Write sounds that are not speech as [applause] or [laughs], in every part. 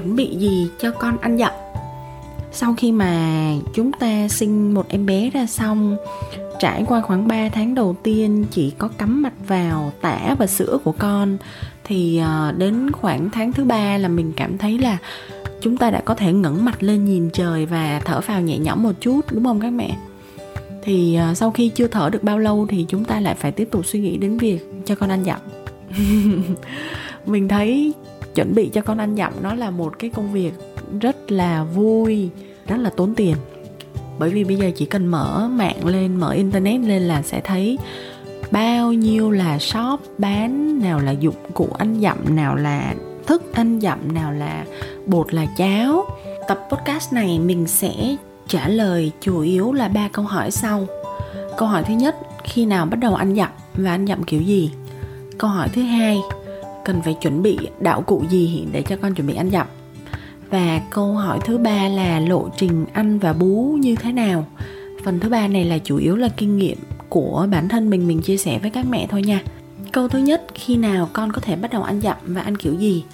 Chuẩn bị gì cho con ăn dặm? Sau khi mà chúng ta sinh một em bé ra xong, trải qua khoảng 3 tháng đầu tiên chỉ có cắm mặt vào tả và sữa của con, thì ờ, đến khoảng tháng thứ ba là mình cảm thấy là chúng ta đã có thể ngẩng mặt lên nhìn trời và thở phào nhẹ nhõm một chút, đúng không các mẹ? Thì ờ, sau khi chưa thở được bao lâu thì chúng ta lại phải tiếp tục suy nghĩ đến việc cho con ăn dặm. [laughs] Mình thấy chuẩn bị cho con ăn dặm nó là một cái công việc rất là vui, rất là tốn tiền. Bởi vì bây giờ chỉ cần mở mạng lên, mở internet lên là sẽ thấy bao nhiêu là shop bán, nào là dụng cụ ăn dặm, nào là thức ăn dặm, nào là bột, là cháo. Tập podcast này mình sẽ trả lời chủ yếu là ba câu hỏi sau. Câu hỏi thứ nhất, khi nào bắt đầu ăn dặm và ăn dặm kiểu gì? Câu hỏi thứ hai cần phải chuẩn bị đạo cụ gì để cho con chuẩn bị ăn dặm? Và câu hỏi thứ ba là lộ trình ăn và bú như thế nào? Phần thứ ba này là chủ yếu là kinh nghiệm của bản thân mình mình chia sẻ với các mẹ thôi nha. Câu thứ nhất, khi nào con có thể bắt đầu ăn dặm và ăn kiểu gì?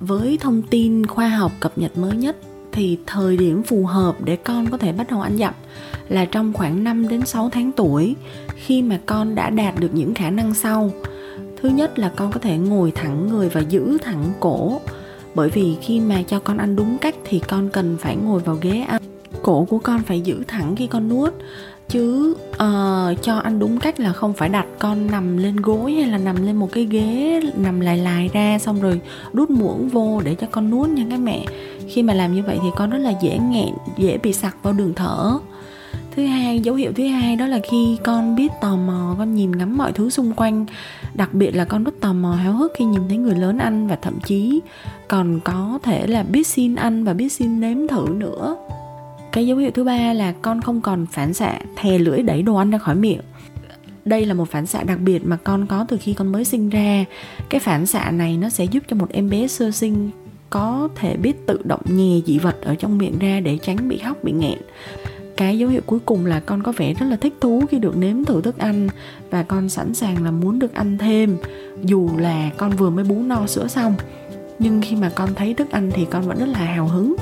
Với thông tin khoa học cập nhật mới nhất thì thời điểm phù hợp để con có thể bắt đầu ăn dặm là trong khoảng 5 đến 6 tháng tuổi, khi mà con đã đạt được những khả năng sau thứ nhất là con có thể ngồi thẳng người và giữ thẳng cổ. Bởi vì khi mà cho con ăn đúng cách thì con cần phải ngồi vào ghế ăn. Cổ của con phải giữ thẳng khi con nuốt. Chứ uh, cho ăn đúng cách là không phải đặt con nằm lên gối hay là nằm lên một cái ghế nằm lài lài ra xong rồi đút muỗng vô để cho con nuốt nha các mẹ. Khi mà làm như vậy thì con rất là dễ nghẹn dễ bị sặc vào đường thở thứ hai, dấu hiệu thứ hai đó là khi con biết tò mò, con nhìn ngắm mọi thứ xung quanh, đặc biệt là con rất tò mò, háo hức khi nhìn thấy người lớn ăn và thậm chí còn có thể là biết xin ăn và biết xin nếm thử nữa. Cái dấu hiệu thứ ba là con không còn phản xạ, thè lưỡi đẩy đồ ăn ra khỏi miệng. Đây là một phản xạ đặc biệt mà con có từ khi con mới sinh ra. Cái phản xạ này nó sẽ giúp cho một em bé sơ sinh có thể biết tự động nhè dị vật ở trong miệng ra để tránh bị hóc bị nghẹn cái dấu hiệu cuối cùng là con có vẻ rất là thích thú khi được nếm thử thức ăn và con sẵn sàng là muốn được ăn thêm dù là con vừa mới bú no sữa xong. Nhưng khi mà con thấy thức ăn thì con vẫn rất là hào hứng.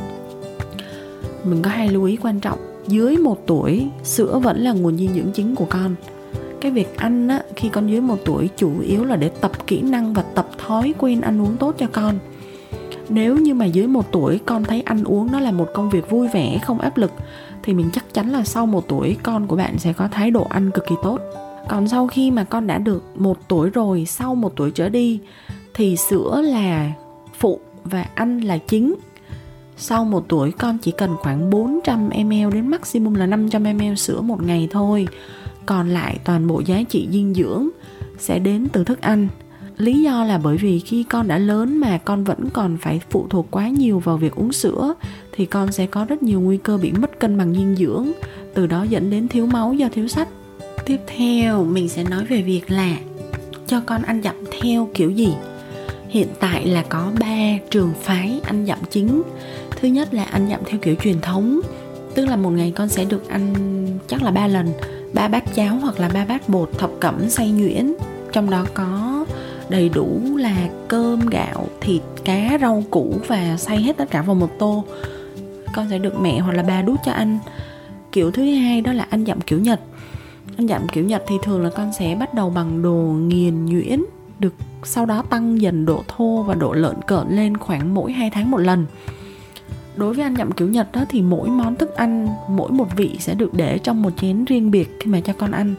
Mình có hai lưu ý quan trọng. Dưới một tuổi sữa vẫn là nguồn dinh dưỡng chính của con. Cái việc ăn á, khi con dưới một tuổi chủ yếu là để tập kỹ năng và tập thói quen ăn uống tốt cho con nếu như mà dưới một tuổi con thấy ăn uống nó là một công việc vui vẻ, không áp lực, thì mình chắc chắn là sau một tuổi con của bạn sẽ có thái độ ăn cực kỳ tốt. Còn sau khi mà con đã được một tuổi rồi, sau một tuổi trở đi, thì sữa là phụ và ăn là chính. Sau một tuổi, con chỉ cần khoảng 400ml đến maximum là 500ml sữa một ngày thôi. Còn lại toàn bộ giá trị dinh dưỡng sẽ đến từ thức ăn lý do là bởi vì khi con đã lớn mà con vẫn còn phải phụ thuộc quá nhiều vào việc uống sữa, thì con sẽ có rất nhiều nguy cơ bị mất cân bằng dinh dưỡng, từ đó dẫn đến thiếu máu do thiếu sắt. Tiếp theo, mình sẽ nói về việc là cho con ăn dặm theo kiểu gì. Hiện tại là có ba trường phái ăn dặm chính. Thứ nhất là ăn dặm theo kiểu truyền thống, tức là một ngày con sẽ được ăn chắc là ba lần, ba bát cháo hoặc là ba bát bột thập cẩm xay nhuyễn, trong đó có đầy đủ là cơm, gạo, thịt, cá, rau củ và xay hết tất cả vào một tô. Con sẽ được mẹ hoặc là bà đút cho anh. kiểu thứ hai đó là ăn dặm kiểu nhật. Ăn dặm kiểu nhật thì thường là con sẽ bắt đầu bằng đồ nghiền nhuyễn, được sau đó tăng dần độ thô và độ lợn cợn lên khoảng mỗi 2 tháng một lần. Đối với ăn dặm kiểu nhật đó thì mỗi món thức ăn, mỗi một vị sẽ được để trong một chén riêng biệt khi mà cho con ăn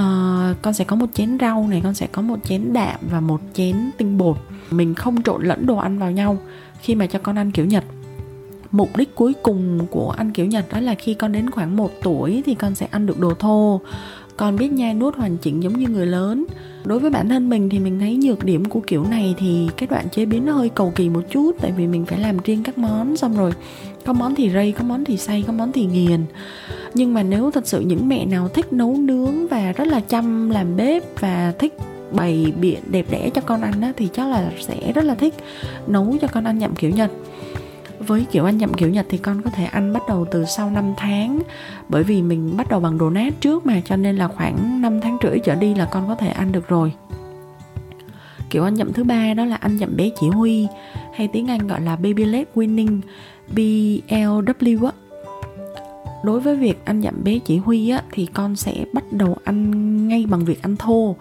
uh, con sẽ có một chén rau này con sẽ có một chén đạm và một chén tinh bột. Mình không trộn lẫn đồ ăn vào nhau khi mà cho con ăn kiểu nhật. Mục đích cuối cùng của ăn kiểu nhật đó là khi con đến khoảng 1 tuổi thì con sẽ ăn được đồ thô. Con biết nhai nuốt hoàn chỉnh giống như người lớn. Đối với bản thân mình thì mình thấy nhược điểm của kiểu này thì cái đoạn chế biến nó hơi cầu kỳ một chút tại vì mình phải làm riêng các món xong rồi có món thì rây có món thì xay có món thì nghiền. Nhưng mà nếu thật sự những mẹ nào thích nấu nướng và rất là chăm làm bếp và thích bày biện đẹp đẽ cho con ăn á, thì chắc là sẽ rất là thích nấu cho con ăn nhậm kiểu nhật. Với kiểu ăn nhậm kiểu Nhật thì con có thể ăn bắt đầu từ sau 5 tháng bởi vì mình bắt đầu bằng đồ nát trước mà cho nên là khoảng 5 tháng rưỡi trở đi là con có thể ăn được rồi. Kiểu ăn nhậm thứ ba đó là ăn nhậm bé chỉ huy hay tiếng Anh gọi là baby led winning. BLW á. Đối với việc anh dặm bé chỉ huy á, thì con sẽ bắt đầu ăn ngay bằng việc ăn thô.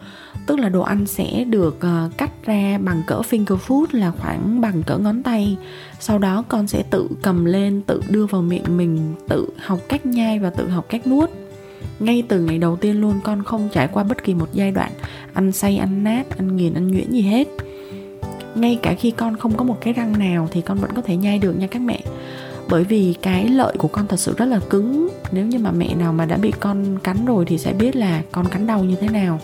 Tức là đồ ăn sẽ được uh, cắt ra bằng cỡ finger food là khoảng bằng cỡ ngón tay. Sau đó con sẽ tự cầm lên tự đưa vào miệng mình tự học cách nhai và tự học cách nuốt. Ngay từ ngày đầu tiên luôn con không trải qua bất kỳ một giai đoạn ăn say ăn nát ăn nghiền ăn nhuyễn gì hết ngay cả khi con không có một cái răng nào thì con vẫn có thể nhai được nha các mẹ. Bởi vì cái lợi của con thật sự rất là cứng. Nếu như mà mẹ nào mà đã bị con cắn rồi thì sẽ biết là con cắn đau như thế nào.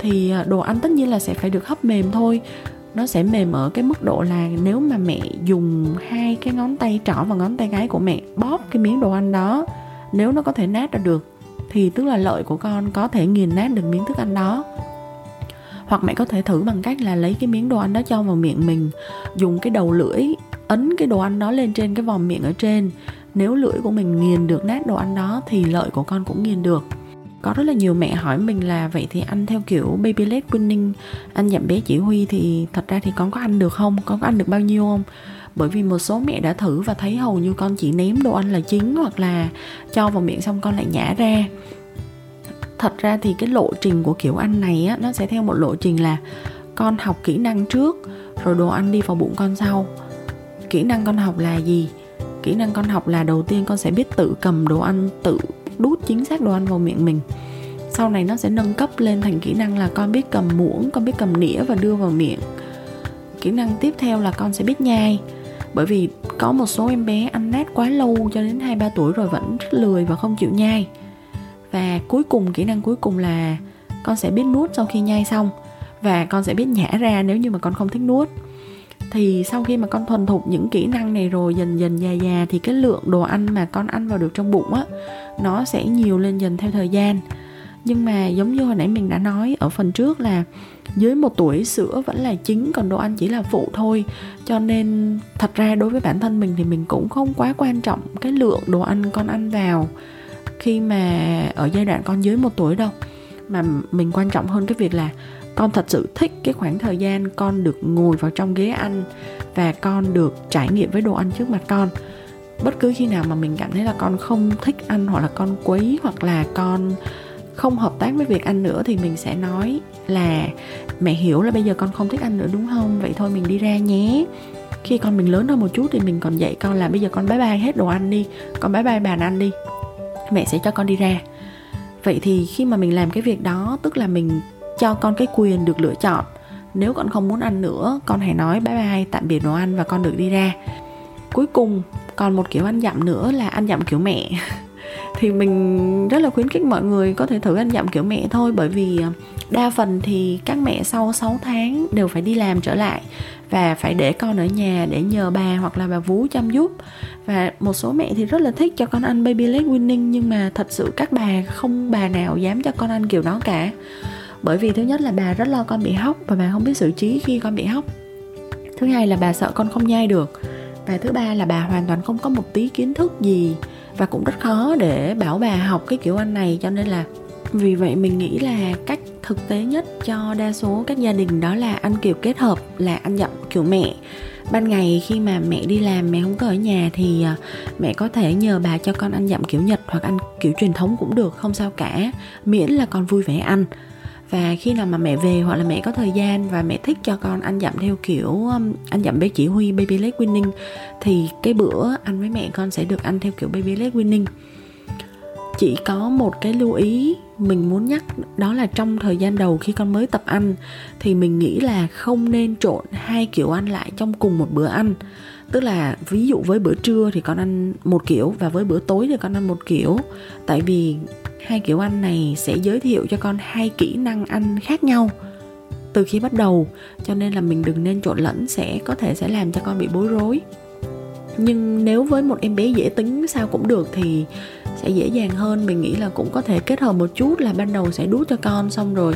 Thì à, đồ ăn tất nhiên là sẽ phải được hấp mềm thôi. Nó sẽ mềm ở cái mức độ là nếu mà mẹ dùng hai cái ngón tay trỏ và ngón tay cái của mẹ bóp cái miếng đồ ăn đó, nếu nó có thể nát ra được, thì tức là lợi của con có thể nghiền nát được miếng thức ăn đó hoặc mẹ có thể thử bằng cách là lấy cái miếng đồ ăn đó cho vào miệng mình, dùng cái đầu lưỡi ấn cái đồ ăn đó lên trên cái vòm miệng ở trên. Nếu lưỡi của mình nghiền được nát đồ ăn đó thì lợi của con cũng nghiền được. Có rất là nhiều mẹ hỏi mình là vậy thì ăn theo kiểu baby led winning ăn dặm bé chỉ huy thì thật ra thì con có ăn được không? Con có ăn được bao nhiêu không? Bởi vì một số mẹ đã thử và thấy hầu như con chỉ ném đồ ăn là chính hoặc là cho vào miệng xong con lại nhả ra thật ra thì cái lộ trình của kiểu ăn này á, nó sẽ theo một lộ trình là con học kỹ năng trước, rồi đồ ăn đi vào bụng con sau. Kỹ năng con học là gì? Kỹ năng con học là đầu tiên con sẽ biết tự cầm đồ ăn, tự đút chính xác đồ ăn vào miệng mình. Sau này nó sẽ nâng cấp lên thành kỹ năng là con biết cầm muỗng, con biết cầm nĩa và đưa vào miệng. Kỹ năng tiếp theo là con sẽ biết nhai. Bởi vì có một số em bé ăn nát quá lâu, cho đến hai ba tuổi rồi vẫn rất lười và không chịu nhai và cuối cùng, kỹ năng cuối cùng là con sẽ biết nuốt sau khi nhai xong. Và con sẽ biết nhả ra nếu như mà con không thích nuốt. Thì sau khi mà con thuần thục những kỹ năng này rồi, dần dần già già, thì cái lượng đồ ăn mà con ăn vào được trong bụng á, nó sẽ nhiều lên dần theo thời gian. Nhưng mà giống như hồi nãy mình đã nói ở phần trước là dưới một tuổi sữa vẫn là chính, còn đồ ăn chỉ là phụ thôi. Cho nên thật ra đối với bản thân mình thì mình cũng không quá quan trọng cái lượng đồ ăn con ăn vào khi mà ở giai đoạn con dưới một tuổi đâu, mà mình quan trọng hơn cái việc là con thật sự thích cái khoảng thời gian con được ngồi vào trong ghế ăn và con được trải nghiệm với đồ ăn trước mặt con. Bất cứ khi nào mà mình cảm thấy là con không thích ăn hoặc là con quấy hoặc là con không hợp tác với việc ăn nữa thì mình sẽ nói là mẹ hiểu là bây giờ con không thích ăn nữa, đúng không? Vậy thôi mình đi ra nhé. Khi con mình lớn hơn một chút thì mình còn dạy con là bây giờ con bye bye hết đồ ăn đi, con bye bye bàn ăn đi mẹ sẽ cho con đi ra. Vậy thì khi mà mình làm cái việc đó, tức là mình cho con cái quyền được lựa chọn, nếu con không muốn ăn nữa, con hãy nói bye bye, tạm biệt đồ ăn và con được đi ra. Cuối cùng, còn một kiểu ăn dặm nữa là ăn dặm kiểu mẹ. [laughs] thì mình rất là khuyến khích mọi người có thể thử ăn dặm kiểu mẹ thôi, bởi vì à, đa phần thì các mẹ sau 6 tháng đều phải đi làm trở lại và phải để con ở nhà để nhờ bà hoặc là bà vú chăm giúp. Và một số mẹ thì rất là thích cho con ăn baby leg winning nhưng mà thật sự các bà không, bà nào dám cho con ăn kiểu đó cả. Bởi vì thứ nhất là bà rất lo con bị hóc và bà không biết xử trí khi con bị hóc. Thứ hai là bà sợ con không nhai được. Và thứ ba là bà hoàn toàn không có một tí kiến thức gì và cũng rất khó để bảo bà học cái kiểu ăn này, cho nên là vì vậy mình nghĩ là cách thực tế nhất cho đa số các gia đình đó là ăn kiểu kết hợp, là ăn dặm kiểu mẹ. Ban ngày khi mà mẹ đi làm, mẹ không có ở nhà thì à, mẹ có thể nhờ bà cho con ăn dặm kiểu nhật hoặc ăn kiểu truyền thống cũng được, không sao cả. Miễn là con vui vẻ ăn và khi nào mà mẹ về hoặc là mẹ có thời gian và mẹ thích cho con ăn dặm theo kiểu um, ăn dặm bé chỉ huy, baby led winning thì cái bữa ăn với mẹ con sẽ được ăn theo kiểu baby led winning chỉ có một cái lưu ý mình muốn nhắc, đó là trong thời gian đầu khi con mới tập ăn, thì mình nghĩ là không nên trộn hai kiểu ăn lại trong cùng một bữa ăn. Tức là ví dụ với bữa trưa thì con ăn một kiểu và với bữa tối thì con ăn một kiểu. Tại vì hai kiểu ăn này sẽ giới thiệu cho con hai kỹ năng ăn khác nhau. Từ khi bắt đầu cho nên là mình đừng nên trộn lẫn sẽ có thể sẽ làm cho con bị bối rối. Nhưng nếu với một em bé dễ tính sao cũng được thì sẽ dễ dàng hơn. Mình nghĩ là cũng có thể kết hợp một chút là ban đầu sẽ đút cho con xong rồi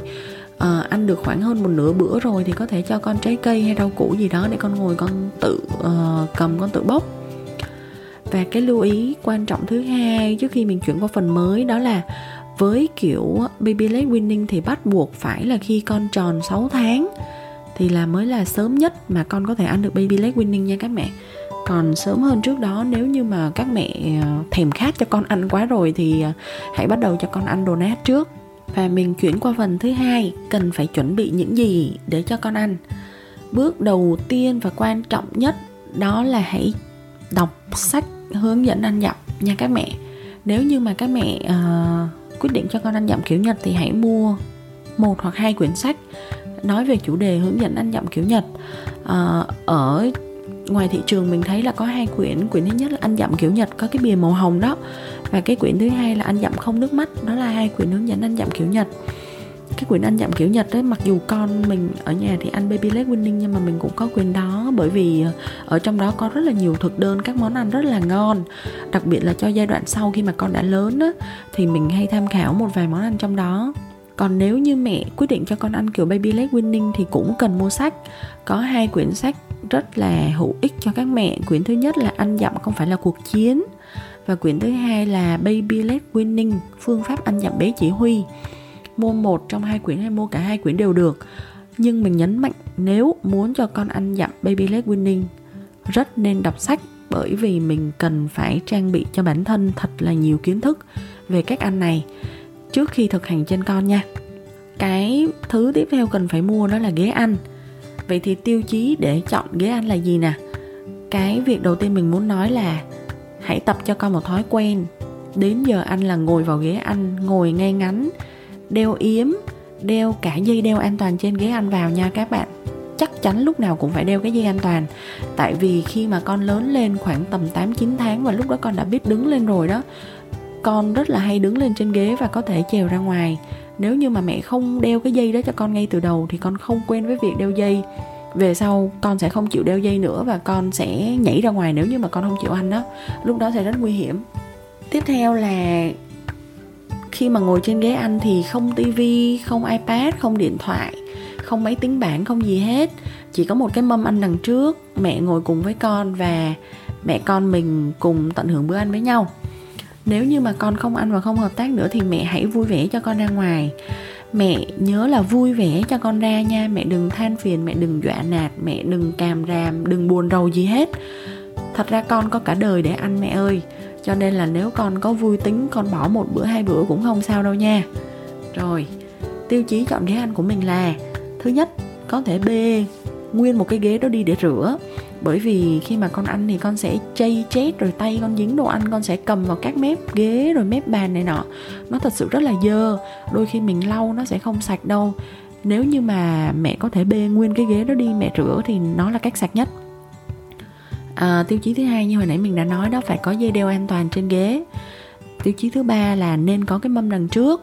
uh, ăn được khoảng hơn một nửa bữa rồi thì có thể cho con trái cây hay rau củ gì đó để con ngồi con tự uh, cầm con tự bốc và cái lưu ý quan trọng thứ hai trước khi mình chuyển qua phần mới đó là với kiểu baby led winning thì bắt buộc phải là khi con tròn 6 tháng thì là mới là sớm nhất mà con có thể ăn được baby led winning nha các mẹ. Còn sớm hơn trước đó, nếu như mà các mẹ à, thèm khát cho con ăn quá rồi thì à, hãy bắt đầu cho con ăn đồ nát trước. Và mình chuyển qua phần thứ hai, cần phải chuẩn bị những gì để cho con ăn? Bước đầu tiên và quan trọng nhất đó là hãy đọc sách hướng dẫn ăn dặm nha các mẹ. Nếu như mà các mẹ uh, quyết định cho con ăn dặm kiểu nhật thì hãy mua một hoặc hai quyển sách nói về chủ đề hướng dẫn ăn dặm kiểu nhật. Uh, ở ngoài thị trường mình thấy là có hai quyển quyển thứ nhất là ăn dặm kiểu nhật có cái bìa màu hồng đó và cái quyển thứ hai là ăn dặm không nước mắt đó là hai quyển hướng dẫn ăn dặm kiểu nhật cái quyển ăn dặm kiểu nhật đấy mặc dù con mình ở nhà thì ăn baby led winning nhưng mà mình cũng có quyển đó, bởi vì ờ, ở trong đó có rất là nhiều thực đơn, các món ăn rất là ngon. Đặc biệt là cho giai đoạn sau khi mà con đã lớn á, thì mình hay tham khảo một vài món ăn trong đó. Còn nếu như mẹ quyết định cho con ăn kiểu baby led winning thì cũng cần mua sách. Có hai quyển sách rất là hữu ích cho các mẹ. Quyển thứ nhất là ăn dặm không phải là cuộc chiến và quyển thứ hai là Baby Led Winning, phương pháp ăn dặm bé chỉ huy mua một trong hai quyển hay mua cả hai quyển đều được. Nhưng mình nhấn mạnh nếu muốn cho con ăn dặm Baby Led Winning, rất nên đọc sách bởi vì mình cần phải trang bị cho bản thân thật là nhiều kiến thức về cách ăn này trước khi thực hành trên con nha. Cái thứ tiếp theo cần phải mua đó là ghế ăn. Vậy thì tiêu chí để chọn ghế ăn là gì nè? Cái việc đầu tiên mình muốn nói là hãy tập cho con một thói quen. Đến giờ ăn là ngồi vào ghế ăn, ngồi ngay ngắn đeo yếm, đeo cả dây đeo an toàn trên ghế ăn vào nha các bạn. Chắc chắn lúc nào cũng phải đeo cái dây an toàn. Tại vì khi mà con lớn lên khoảng tầm 8 9 tháng và lúc đó con đã biết đứng lên rồi đó, con rất là hay đứng lên trên ghế và có thể trèo ra ngoài. Nếu như mà mẹ không đeo cái dây đó cho con ngay từ đầu thì con không quen với việc đeo dây. Về sau, con sẽ không chịu đeo dây nữa và con sẽ nhảy ra ngoài nếu như mà con không chịu ăn đó. Lúc đó sẽ rất nguy hiểm. Tiếp theo là khi mà ngồi trên ghế ăn thì không tivi không ipad, không điện thoại, không máy tính bảng, không gì hết. Chỉ có một cái mâm ăn đằng trước, mẹ ngồi cùng với con và mẹ con mình cùng tận hưởng bữa ăn với nhau. Nếu như mà con không ăn và không hợp tác nữa thì mẹ hãy vui vẻ cho con ra ngoài. Mẹ nhớ là vui vẻ cho con ra nha, mẹ đừng than phiền, mẹ đừng dọa nạt, mẹ đừng càm ràm, đừng buồn rầu gì hết. Thật ra con có cả đời để ăn mẹ ơi cho nên là nếu con có vui tính, con bỏ một bữa, hai bữa cũng không sao đâu nha. Rồi, tiêu chí chọn ghế ăn của mình là, thứ nhất, có thể bê nguyên một cái ghế đó đi để rửa. Bởi vì khi mà con ăn thì con sẽ chây chết rồi tay con dính đồ ăn, con sẽ cầm vào các mép ghế, rồi mép bàn này nọ. Nó thật sự rất là dơ, đôi khi mình lau nó sẽ không sạch đâu. Nếu như mà mẹ có thể bê nguyên cái ghế đó đi, mẹ rửa thì nó là cách sạch nhất à, tiêu chí thứ hai như hồi nãy mình đã nói đó phải có dây đeo an toàn trên ghế. Tiêu chí thứ ba là nên có cái mâm đằng trước.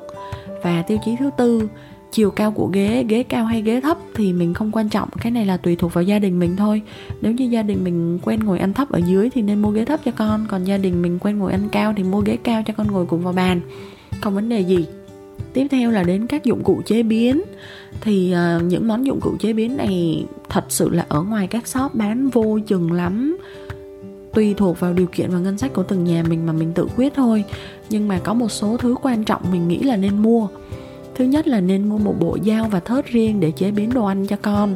Và tiêu chí thứ tư chiều cao của ghế ghế cao hay ghế thấp thì mình không quan trọng cái này là tùy thuộc vào gia đình mình thôi. Nếu như gia đình mình quen ngồi ăn thấp ở dưới thì nên mua ghế thấp cho con còn gia đình mình quen ngồi ăn cao thì mua ghế cao cho con ngồi cùng vào bàn. Không vấn đề gì tiếp theo là đến các dụng cụ chế biến. Thì uh, những món dụng cụ chế biến này thật sự là ở ngoài các shop bán vô chừng lắm. Tùy thuộc vào điều kiện và ngân sách của từng nhà mình mà mình tự quyết thôi. Nhưng mà có một số thứ quan trọng mình nghĩ là nên mua. Thứ nhất là nên mua một bộ dao và thớt riêng để chế biến đồ ăn cho con.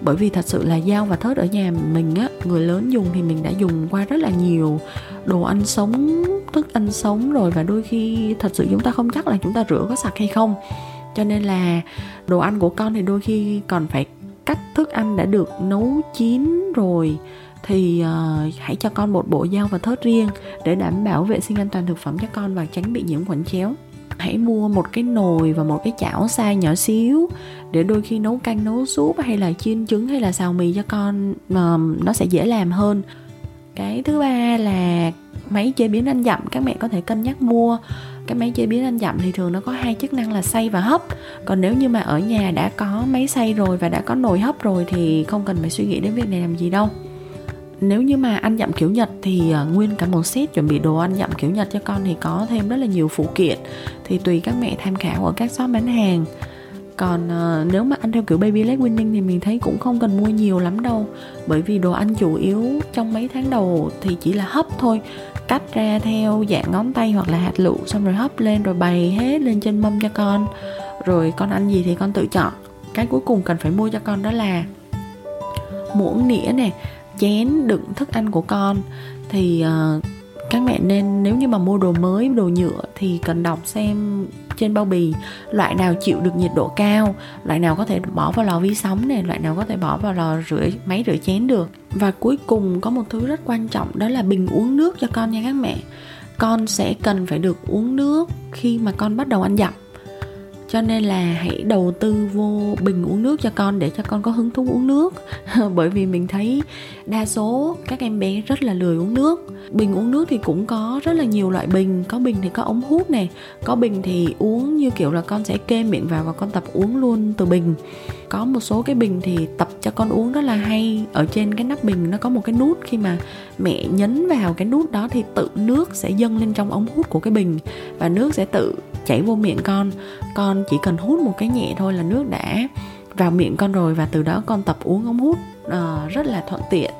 Bởi vì thật sự là dao và thớt ở nhà mình á người lớn dùng thì mình đã dùng qua rất là nhiều đồ ăn sống thức ăn sống rồi và đôi khi thật sự chúng ta không chắc là chúng ta rửa có sạch hay không. Cho nên là đồ ăn của con thì đôi khi còn phải cắt thức ăn đã được nấu chín rồi. Thì uh, hãy cho con một bộ dao và thớt riêng để đảm bảo vệ sinh an toàn thực phẩm cho con và tránh bị nhiễm khuẩn chéo. Hãy mua một cái nồi và một cái chảo xay nhỏ xíu để đôi khi nấu canh nấu súp hay là chiên trứng hay là xào mì cho con uh, nó sẽ dễ làm hơn cái thứ ba là máy chế biến ăn dặm, các mẹ có thể cân nhắc mua. Cái máy chế biến ăn dặm thì thường nó có hai chức năng là xay và hấp. Còn nếu như mà ở nhà đã có máy xay rồi và đã có nồi hấp rồi thì không cần phải suy nghĩ đến việc này làm gì đâu. Nếu như mà ăn dặm kiểu Nhật thì ờ, nguyên cả một set chuẩn bị đồ ăn dặm kiểu Nhật cho con thì có thêm rất là nhiều phụ kiện. Thì tùy các mẹ tham khảo ở các shop bán hàng còn uh, nếu mà ăn theo kiểu baby led winning thì mình thấy cũng không cần mua nhiều lắm đâu. Bởi vì đồ ăn chủ yếu trong mấy tháng đầu thì chỉ là hấp thôi. Cắt ra theo dạng ngón tay hoặc là hạt lựu xong rồi hấp lên rồi bày hết lên trên mâm cho con. Rồi con ăn gì thì con tự chọn. Cái cuối cùng cần phải mua cho con đó là muỗng nĩa nè chén đựng thức ăn của con. Thì uh, các mẹ nên, nếu như mà mua đồ mới, đồ nhựa thì cần đọc xem trên bao bì loại nào chịu được nhiệt độ cao, loại nào có thể bỏ vào lò vi sóng này loại nào có thể bỏ vào lò rửa, máy rửa chén được. Và cuối cùng có một thứ rất quan trọng, đó là bình uống nước cho con nha các mẹ. Con sẽ cần phải được uống nước khi mà con bắt đầu ăn dặm cho nên là hãy đầu tư vô bình uống nước cho con để cho con có hứng thú uống nước. [laughs] Bởi vì mình thấy đa số các em bé rất là lười uống nước. Bình uống nước thì cũng có rất là nhiều loại bình. Có bình thì có ống hút này, có bình thì uống như kiểu là con sẽ kê miệng vào và con tập uống luôn từ bình. Có một số cái bình thì tập cho con uống rất là hay. Ở trên cái nắp bình nó có một cái nút, khi mà mẹ nhấn vào cái nút đó thì tự nước sẽ dâng lên trong ống hút của cái bình và nước sẽ tự chảy vô miệng con. Con chỉ cần hút một cái nhẹ thôi là nước đã vào miệng con rồi và từ đó con tập uống ống hút uh, rất là thuận tiện.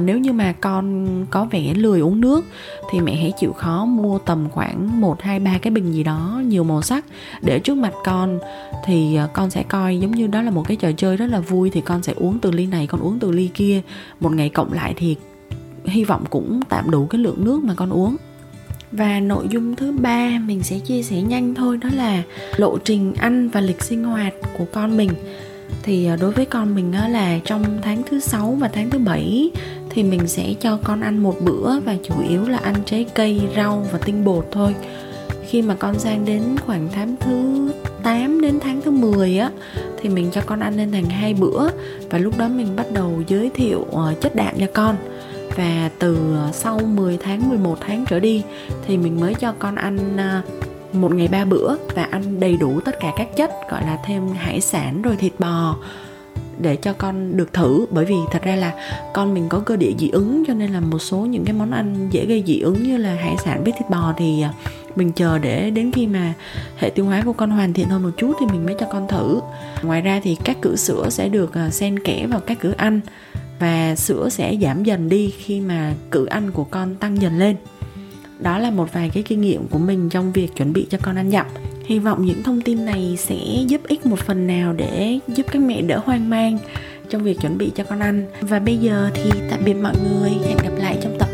Nếu như mà con có vẻ lười uống nước thì mẹ hãy chịu khó mua tầm khoảng 1 2 3 cái bình gì đó nhiều màu sắc để trước mặt con. Thì ờ, con sẽ coi giống như đó là một cái trò chơi rất là vui thì con sẽ uống từ ly này con uống từ ly kia. Một ngày cộng lại thì hy vọng cũng tạm đủ cái lượng nước mà con uống và nội dung thứ ba mình sẽ chia sẻ nhanh thôi đó là lộ trình ăn và lịch sinh hoạt của con mình thì ờ, đối với con mình là trong tháng thứ sáu và tháng thứ bảy thì mình sẽ cho con ăn một bữa và chủ yếu là ăn trái cây, rau và tinh bột thôi. Khi mà con sang đến khoảng tháng thứ 8 đến tháng thứ 10 á thì mình cho con ăn lên thành hai bữa và lúc đó mình bắt đầu giới thiệu ờ, chất đạm cho con và từ ờ, sau 10 tháng 11 tháng trở đi thì mình mới cho con ăn à, một ngày ba bữa và ăn đầy đủ tất cả các chất, gọi là thêm hải sản rồi thịt bò để cho con được thử. Bởi vì thật ra là con mình có cơ địa dị ứng cho nên là một số những cái món ăn dễ gây dị ứng như là hải sản với thịt bò thì à, mình chờ để đến khi mà hệ tiêu hóa của con hoàn thiện hơn một chút thì mình mới cho con thử. Ngoài ra thì các cữ sữa sẽ được à, xen kẽ vào các cữ ăn và sữa sẽ giảm dần đi khi mà cữ ăn của con tăng dần lên. Đó là một vài cái kinh nghiệm của mình trong việc chuẩn bị cho con ăn dặm hy vọng những thông tin này sẽ giúp ích một phần nào để giúp các mẹ đỡ hoang mang trong việc chuẩn bị cho con ăn. Và bây giờ thì tạm biệt mọi người. Hẹn gặp lại trong tập